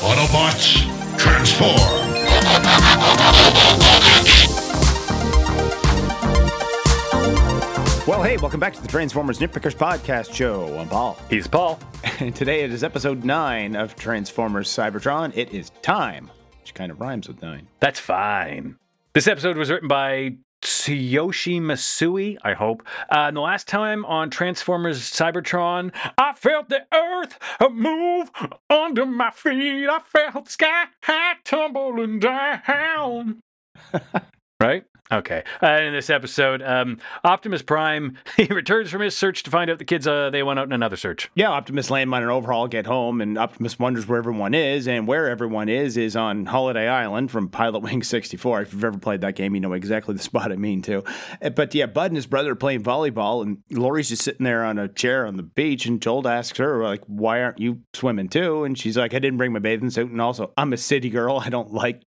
Autobots, transform! Well, hey, welcome back to the Transformers Nitpickers Podcast Show. I'm Paul. He's Paul. And today it is episode 9 of Transformers Cybertron. It is time, which kind of rhymes with 9. That's fine. This episode was written by Tsuyoshi Masui, I hope. Uh, and the last time on Transformers Cybertron, I felt the earth move under my feet. I felt sky high tumbling down. right? Okay. Uh, in this episode, um, Optimus Prime he returns from his search to find out the kids uh, they went out in another search. Yeah, Optimus Landmine an overhaul, get home, and Optimus wonders where everyone is, and where everyone is is on Holiday Island from Pilot Wing 64. If you've ever played that game, you know exactly the spot I mean too. Uh, But yeah, Bud and his brother are playing volleyball, and Lori's just sitting there on a chair on the beach, and Jolt asks her, like, why aren't you swimming too? And she's like, I didn't bring my bathing suit, and also, I'm a city girl. I don't like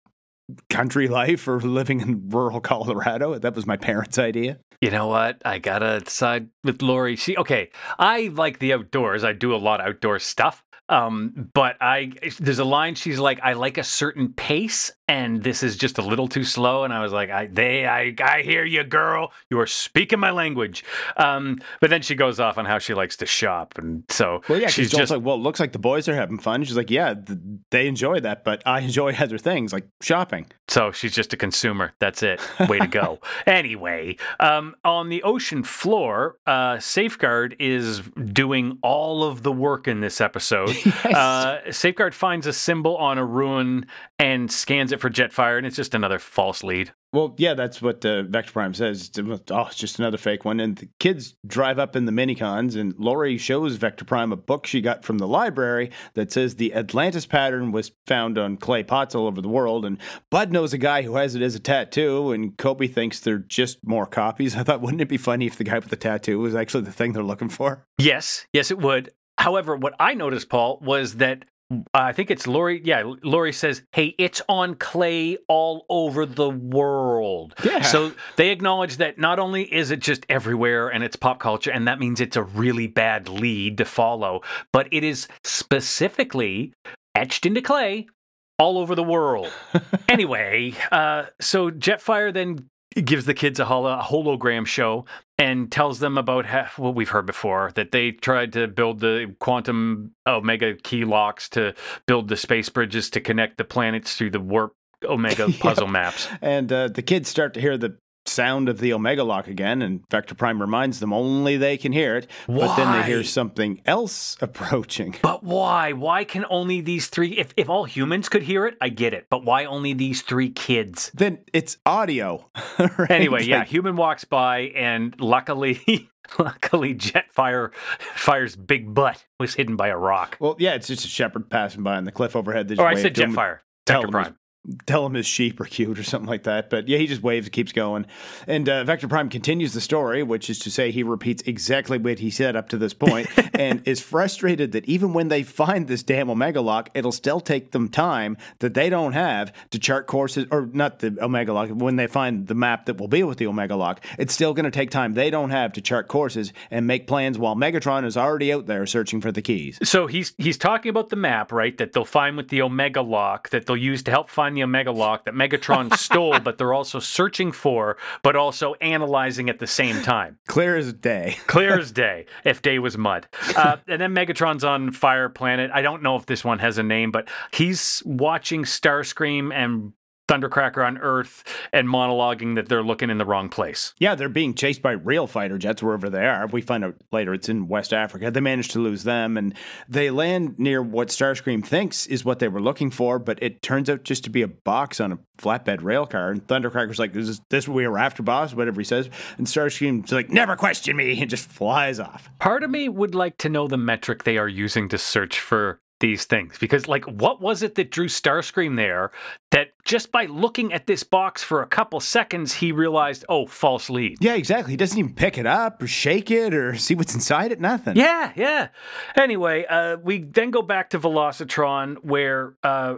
country life or living in rural Colorado. That was my parents' idea. You know what? I gotta side with Lori. She okay. I like the outdoors. I do a lot of outdoor stuff. Um, but I there's a line she's like, I like a certain pace, and this is just a little too slow. And I was like, I they I I hear you, girl. You are speaking my language. Um, but then she goes off on how she likes to shop, and so Well, yeah, she's just like, well, it looks like the boys are having fun. She's like, yeah, th- they enjoy that, but I enjoy other things like shopping. So she's just a consumer. That's it. Way to go. anyway, um, on the ocean floor, uh, Safeguard is doing all of the work in this episode. uh, Safeguard finds a symbol on a ruin and scans it for Jetfire, and it's just another false lead. Well, yeah, that's what uh, Vector Prime says. Oh, it's just another fake one. And the kids drive up in the minicons, and Lori shows Vector Prime a book she got from the library that says the Atlantis pattern was found on clay pots all over the world. And Bud knows a guy who has it as a tattoo, and Coby thinks they're just more copies. I thought, wouldn't it be funny if the guy with the tattoo was actually the thing they're looking for? Yes, yes, it would. However, what I noticed, Paul, was that uh, I think it's Lori. Yeah, Lori says, "Hey, it's on clay all over the world." Yeah. So they acknowledge that not only is it just everywhere and it's pop culture, and that means it's a really bad lead to follow, but it is specifically etched into clay all over the world. anyway, uh, so Jetfire then gives the kids a, holo- a hologram show and tells them about ha- what we've heard before that they tried to build the quantum omega key locks to build the space bridges to connect the planets through the warp omega puzzle maps. And uh, the kids start to hear the sound of the Omega Lock again, and Vector Prime reminds them only they can hear it. But then they hear something else approaching. But why? Why can only these three? If, if all humans could hear it, I get it. But why only these three kids? Then it's audio. right? Anyway, yeah, human walks by, and luckily, luckily, Jetfire fire's big butt was hidden by a rock. Well, yeah, it's just a shepherd passing by on the cliff overhead. They oh, just Or I said Jetfire. tell Vector Prime. Tell him his sheep are cute or something like that. But yeah, he just waves, and keeps going. And uh, Vector Prime continues the story, which is to say he repeats exactly what he said up to this point and is frustrated that even when they find this damn Omega Lock, it'll still take them time that they don't have to chart courses, or not the Omega Lock, when they find the map that will be with the Omega Lock, it's still going to take time they don't have to chart courses and make plans while Megatron is already out there searching for the keys. So he's he's talking about the map, right? That they'll find with the Omega Lock, that they'll use to help find the Omega Lock that Megatron stole, but they're also searching for, but also analyzing at the same time. Clear as day. Clear as day, if day was mud. Uh, and then Megatron's on Fire Planet. I don't know if this one has a name, but he's watching Starscream and Thundercracker on Earth and monologuing that they're looking in the wrong place. Yeah, they're being chased by real fighter jets wherever they are. We find out later it's in West Africa. They manage to lose them, and they land near what Starscream thinks is what they were looking for, but it turns out just to be a box on a flatbed rail car. And Thundercracker's like, "This is this what we were after, boss?" Whatever he says, and Starscream's like, "Never question me," and just flies off. Part of me would like to know the metric they are using to search for these things because like what was it that drew Starscream there that just by looking at this box for a couple seconds he realized oh false lead Yeah, exactly. He doesn't even pick it up or shake it or see what's inside it. Nothing. yeah yeah anyway uh we then go back to Velocitron where uh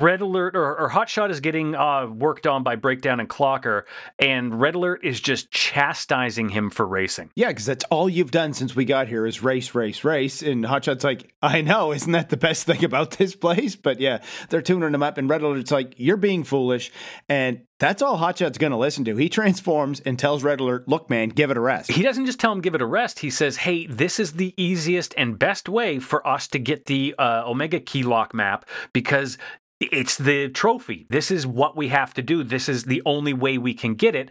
Red Alert or, or Hotshot is getting uh, worked on by Breakdown and Clocker, and Red Alert is just chastising him for racing. Yeah, because that's all you've done since we got here is race, race, race. And Hotshot's like, I know, isn't that the best thing about this place? But yeah, they're tuning him up, and Red Alert's like, you're being foolish. And that's all Hotshot's going to listen to. He transforms and tells Red Alert, look, man, give it a rest. He doesn't just tell him give it a rest. He says, hey, this is the easiest and best way for us to get the uh, Omega Key Lock map because it's the trophy. This is what we have to do. This is the only way we can get it.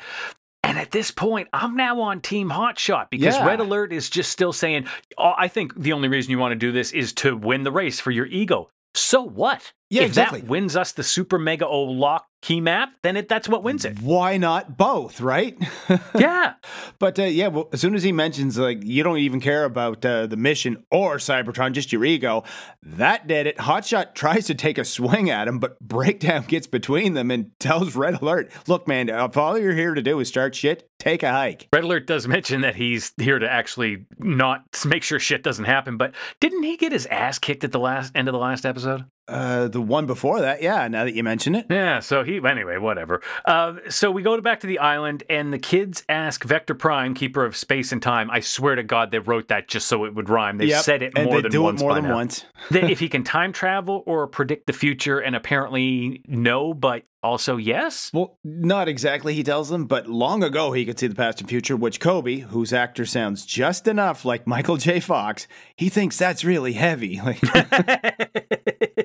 And at this point, I'm now on Team Hotshot because Yeah. Red Alert is just still saying, oh, I think the only reason you want to do this is to win the race for your ego. So what? Yeah, if exactly. that wins us the Super Mega O lock key map, then it, that's what wins it. Why not both, right? yeah. But uh, yeah, well, as soon as he mentions like you don't even care about uh, the mission or Cybertron, just your ego, that did it. Hotshot tries to take a swing at him, but Breakdown gets between them and tells Red Alert, "Look, man, if all you're here to do is start shit, take a hike." Red Alert does mention that he's here to actually not make sure shit doesn't happen, but didn't he get his ass kicked at the last end of the last episode? Uh, the one before that, yeah. Now that you mention it, Yeah, so he anyway, whatever. Uh, so we go to back to the island, and the kids ask Vector Prime, keeper of space and time. I swear to God, they wrote that just so it would rhyme. They've Yep, said it and more they than do once. it more than now. once. that if he can time travel or predict the future, and apparently no, but also yes. Well, not exactly, he tells them, but long ago he could see the past and future, which Coby, whose actor sounds just enough like Michael J. Fox, he thinks that's really heavy. Like,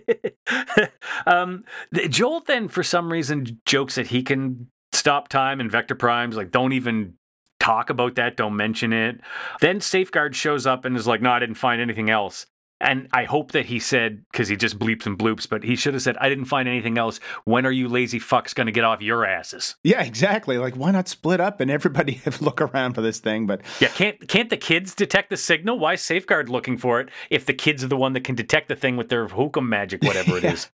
um, Jolt then, for some reason, jokes that he can stop time and Vector Primes. Like, don't even talk about that. Don't mention it. Then Safeguard shows up and is like, "No, I didn't find anything else." And I hope that he said because he just bleeps and bloops, but he should have said, "I didn't find anything else." When are you lazy fucks going to get off your asses? yeah, exactly. Like, why not split up and everybody look around for this thing? But Yeah, can't can't the kids detect the signal? Why is Safeguard looking for it if the kids are the one that can detect the thing with their hookah magic, whatever it Yeah. is?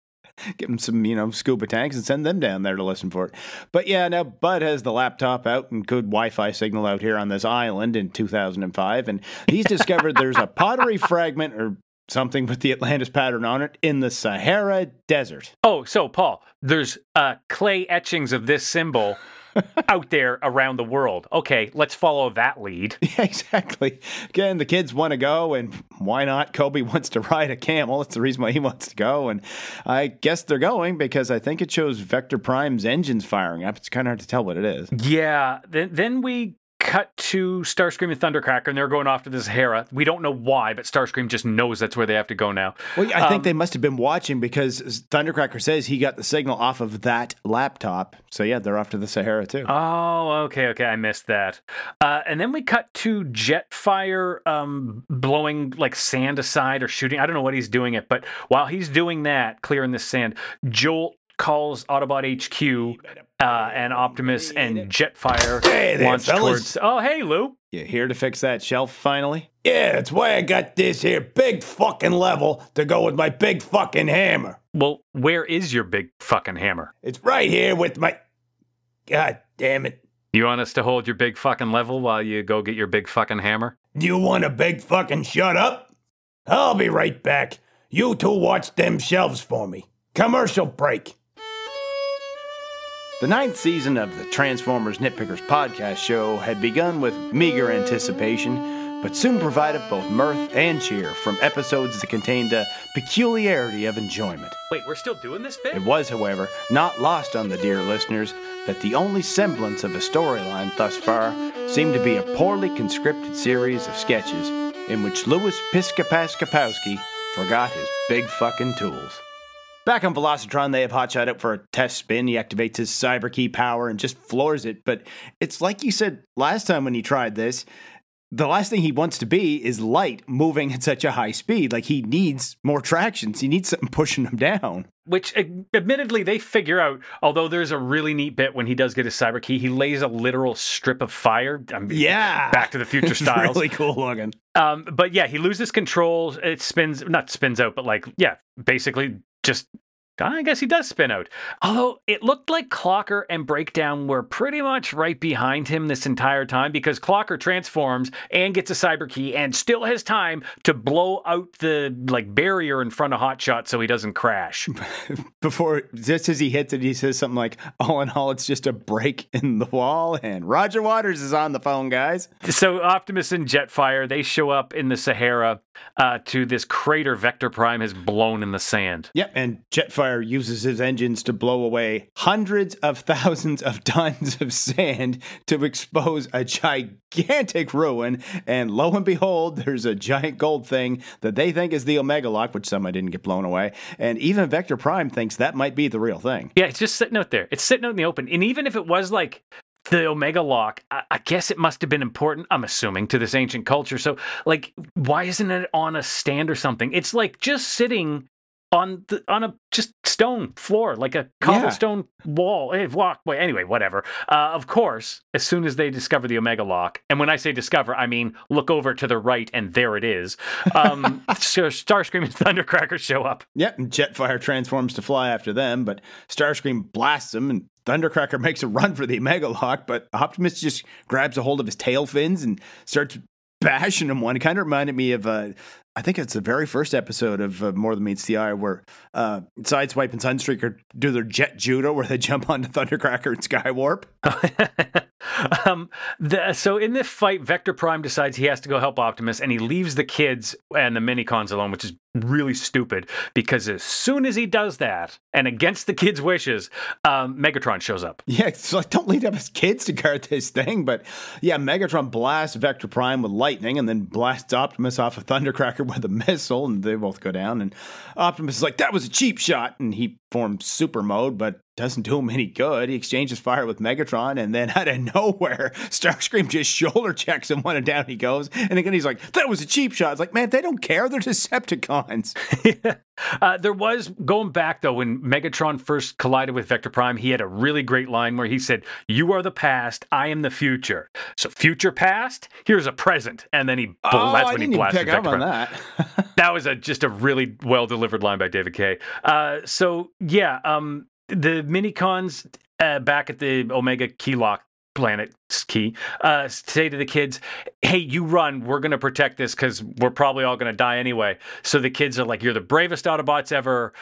give them some, you know, scuba tanks and send them down there to listen for it. But yeah, now Bud has the laptop out and good Wi-Fi signal out here on this island in 2005, and he's discovered there's a pottery fragment or something with the Atlantis pattern on it in the Sahara Desert. Oh, so Paul, there's uh, clay etchings of this symbol out there around the world. Okay, let's follow that lead. Yeah, exactly. Again, the kids want to go, and why not? Coby wants to ride a camel. That's the reason why he wants to go. And I guess they're going because I think it shows Vector Prime's engines firing up. It's kind of hard to tell what it is. Yeah. Then then we cut to Starscream and Thundercracker, and they're going off to the Sahara. We don't know why, but Starscream just knows that's where they have to go now. Well, I think Um, they must have been watching because Thundercracker says he got the signal off of that laptop. So yeah, they're off to the Sahara too. Oh, okay, okay. I missed that. Uh, and then we cut to Jetfire um, blowing like sand aside or shooting. I don't know what he's doing it, but while he's doing that, clearing the sand, Jolt calls Autobot HQ uh, and Optimus and Jetfire Hey there, launch fellas. towards. Oh, hey, Lou. You here to fix that shelf finally? Yeah, that's why I got this here big fucking level to go with my big fucking hammer. Well, where is your big fucking hammer? It's right here with my. God damn it. You want us to hold your big fucking level while you go get your big fucking hammer? You want a big fucking shut up? I'll be right back. You two watch them shelves for me. Commercial break. The ninth season of the Transformers Nitpickers podcast show had begun with meager anticipation, but soon provided both mirth and cheer from episodes that contained a peculiarity of enjoyment. Wait, we're still doing this bit? It was, however, not lost on the dear listeners that the only semblance of a storyline thus far seemed to be a poorly conscripted series of sketches in which Louis Piskapaskapowski forgot his big fucking tools. Back on Velocitron, they have Hotshot up for a test spin. He activates his cyber key power and just floors it. But it's like you said last time when he tried this. The last thing he wants to be is light moving at such a high speed. Like he needs more tractions. He needs something pushing him down. Which, admittedly, they figure out. Although there's a really neat bit when he does get his cyber key, he lays a literal strip of fire. I mean, Yeah. Back to the Future It's styles. really cool looking. Um, but yeah, he loses control. It spins, not spins out, but like, yeah, basically just I guess he does spin out. Although it looked like Clocker and Breakdown were pretty much right behind him this entire time because Clocker transforms and gets a cyber key and still has time to blow out the like barrier in front of Hotshot so he doesn't crash. Before, just as he hits it, he says something like, "All in all, it's just a break in the wall." And Roger Waters is on the phone, guys. So Optimus and Jetfire they show up in the Sahara uh, to this crater Vector Prime has blown in the sand. Yep, and Jetfire uses his engines to blow away hundreds of thousands of tons of sand to expose a gigantic ruin. And lo and behold, there's a giant gold thing that they think is the Omega Lock, which somehow didn't get blown away. And even Vector Prime thinks that might be the real thing. Yeah, it's just sitting out there. It's sitting out in the open. And even if it was like the Omega Lock, I, I, guess it must have been important, I'm assuming, to this ancient culture. So, like, why isn't it on a stand or something? It's like just sitting on the on a just stone floor, like a cobblestone yeah. wall, walkway. Anyway, whatever. Uh, of course, as soon as they discover the Omega Lock, and when I say discover, I mean look over to the right, and there it is. Um, so Starscream and Thundercracker show up. Yep, and Jetfire transforms to fly after them, but Starscream blasts them, and Thundercracker makes a run for the Omega Lock, but Optimus just grabs a hold of his tail fins and starts bashing him one. It kind of reminded me of uh, I think it's the very first episode of uh, More Than Meets the Eye where uh, Sideswipe and Sunstreaker do their jet judo where they jump onto Thundercracker and Skywarp. um, the, so in this fight, Vector Prime decides he has to go help Optimus and he leaves the kids and the minicons alone, which is really stupid because as soon as he does that and against the kids' wishes, um, Megatron shows up. Yeah, it's like don't leave up his kids to guard this thing. But yeah, Megatron blasts Vector Prime with lightning and then blasts Optimus off a Thundercracker with a missile, and they both go down. And Optimus is like, "That was a cheap shot," and he forms super mode, but doesn't do him any good. He exchanges fire with Megatron, and then out of nowhere, Starscream just shoulder checks him and down he goes. And again, he's like, "That was a cheap shot." It's like, man, they don't care. They're Decepticons. Yeah. Uh, there was going back though when Megatron first collided with Vector Prime, he had a really great line where he said, "You are the past, I am the future." So future past, here's a present, and then he oh, that's when he blasted Vector Prime. That. that was a just a really well delivered line by David Kaye. Uh, so yeah, um, the minicons uh, back at the Omega Keylock planet key uh, say to the kids hey you run we're going to protect this because we're probably all going to die anyway. So the kids are like you're the bravest autobots ever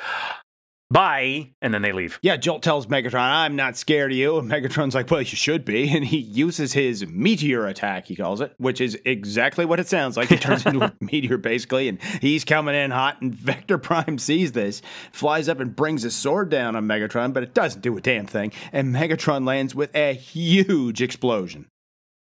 bye. And then they leave. Yeah jolt tells megatron i'm not scared of you. And megatron's like well you should be. And he uses his meteor attack he calls it which is exactly what it sounds like. He turns into a meteor basically. And he's coming in hot and vector prime sees this flies up and brings his sword down on megatron but it doesn't do a damn thing. And megatron lands with a huge explosion.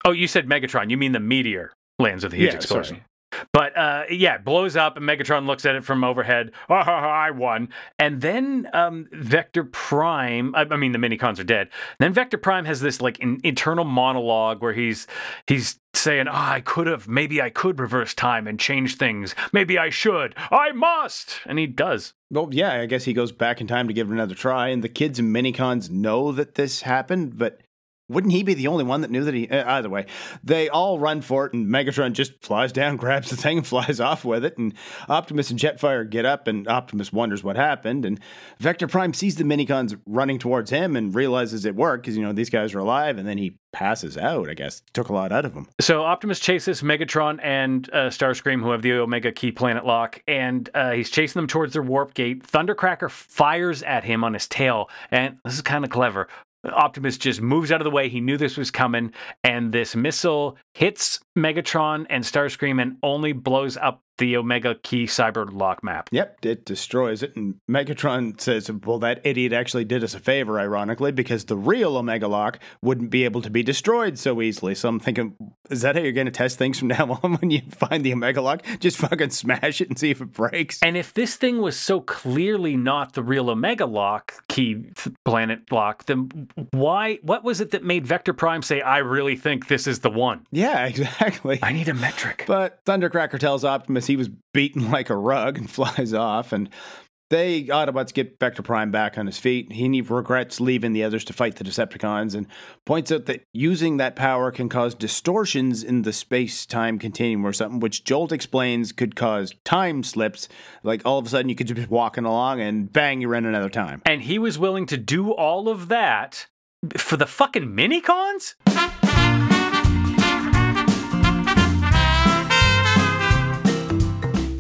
Oh you said megatron. You mean the meteor lands with a huge yeah, explosion. sorry. But uh, yeah, it blows up, and Megatron looks at it from overhead. Oh, I won. And then um, Vector Prime, I, I, mean, the minicons are dead. Then Vector Prime has this like in, internal monologue where he's he's saying, "Oh, I could have, maybe I could reverse time and change things. Maybe I should. I must." And he does. Well, yeah, I guess he goes back in time to give it another try, and the kids and minicons know that this happened, but wouldn't he be the only one that knew that he? Uh, either way, they all run for it, and Megatron just flies down, grabs the thing, and flies off with it. And Optimus and Jetfire get up, and Optimus wonders what happened. And Vector Prime sees the minicons running towards him and realizes it worked because you know these guys are alive. And then he passes out. I guess took a lot out of him. So Optimus chases Megatron and uh, Starscream, who have the Omega Key Planet Lock, and uh, he's chasing them towards their warp gate. Thundercracker fires at him on his tail, and this is kind of clever. Optimus just moves out of the way. He knew this was coming, and this missile hits Megatron and Starscream and only blows up the Omega Key Cyber Lock map. Yep, it destroys it. And Megatron says, well, that idiot actually did us a favor, ironically, because the real Omega Lock wouldn't be able to be destroyed so easily. So I'm thinking, is that how you're going to test things from now on when you find the Omega Lock? Just fucking smash it and see if it breaks. And if this thing was so clearly not the real Omega Lock key planet lock, then why, what was it that made Vector Prime say, I really think this is the one? Yeah, exactly. I need a metric. But Thundercracker tells Optimus he was beaten like a rug and flies off. And They Autobots get Vector Prime back on his feet. He regrets leaving the others to fight the Decepticons and points out that using that power can cause distortions in the space time continuum or something, which Jolt explains could cause time slips. Like all of a sudden you could just be walking along and bang, you're in another time. And he was willing to do all of that for the fucking minicons?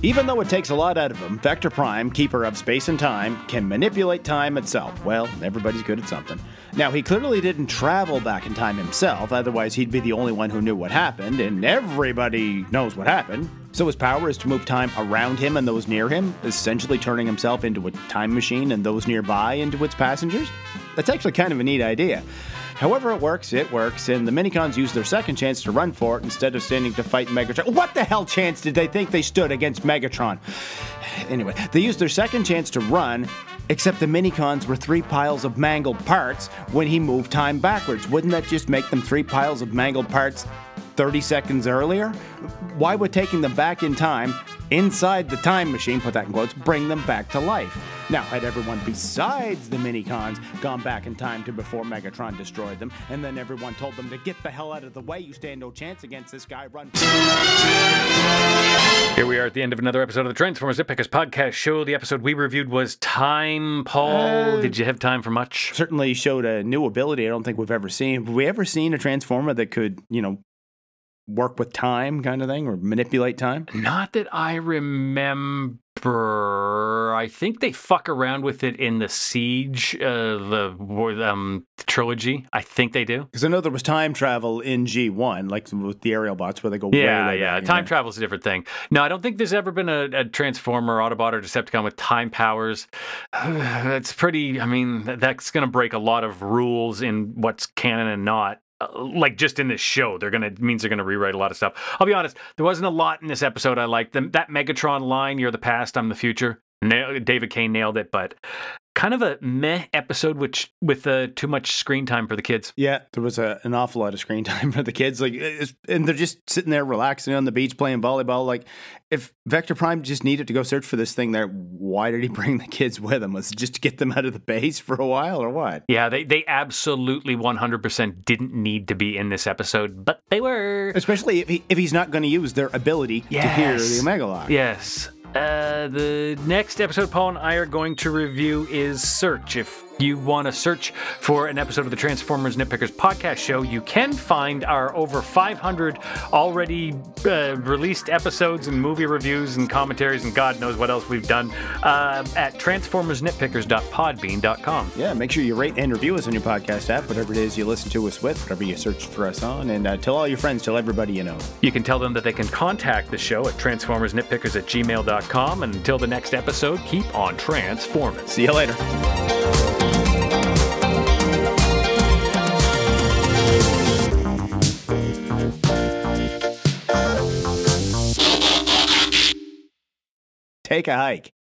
Even though it takes a lot out of him, Vector Prime, keeper of space and time, can manipulate time itself. Well, everybody's good at something. Now, he clearly didn't travel back in time himself, otherwise, he'd be the only one who knew what happened, and everybody knows what happened. So, his power is to move time around him and those near him, essentially turning himself into a time machine and those nearby into its passengers. That's actually kind of a neat idea. However it works, it works, and the Minicons use their second chance to run for it instead of standing to fight Megatron. What the hell chance did they think they stood against Megatron? Anyway, they used their second chance to run, except the Minicons were three piles of mangled parts when he moved time backwards. Wouldn't that just make them three piles of mangled parts 30 seconds earlier? Why would taking them back in time, inside the time machine, put that in quotes, bring them back to life? Now, had everyone besides the Minicons gone back in time to before Megatron destroyed them, and then everyone told them to get the hell out of the way, you stand no chance against this guy, run. Here we are at the end of another episode of the Transformers Nitpickers podcast show. The episode we reviewed was Time, Paul. Uh, Did you have time for much? Certainly showed a new ability I don't think we've ever seen. Have we ever seen a Transformer that could, you know, work with time kind of thing or manipulate time? Not that I remember. I think they fuck around with it in the Siege, uh, the um, trilogy. I think they do. Because I know there was time travel in G1, like with the Aerialbots where they go Yeah, way yeah. back, Time travel is a different thing. No, I don't think there's ever been a, a Transformer, Autobot, or Decepticon with time powers. That's pretty. I mean, that's going to break a lot of rules in what's canon and not. Uh, like just in this show, they're gonna means they're gonna rewrite a lot of stuff. I'll be honest, there wasn't a lot in this episode I liked. Them that Megatron line, "You're the past, I'm the future." David Kaye nailed it, but kind of a meh episode, which with uh, too much screen time for the kids. Yeah, there was a, an awful lot of screen time for the kids. Like, and they're just sitting there relaxing on the beach playing volleyball. Like, if Vector Prime just needed to go search for this thing there, why did he bring the kids with him? Was it just to get them out of the base for a while, or what? Yeah, they they absolutely 100% didn't need to be in this episode, but they were. Especially if he, if he's not going to use their ability to hear the Omega Lock. Yes. Uh, the next episode Paul and I are going to review is Search. If you want to search for an episode of the Transformers Nitpickers podcast show, you can find our over 500 already uh, released episodes and movie reviews and commentaries and God knows what else we've done uh, at transformersnitpickers.podbean.com. Yeah, make sure you rate and review us on your podcast app, whatever it is you listen to us with, whatever you search for us on, and uh, tell all your friends, tell everybody you know. You can tell them that they can contact the show at transformersnitpickers at gmail.com. And until the next episode, keep on transforming. See you later. Take a hike.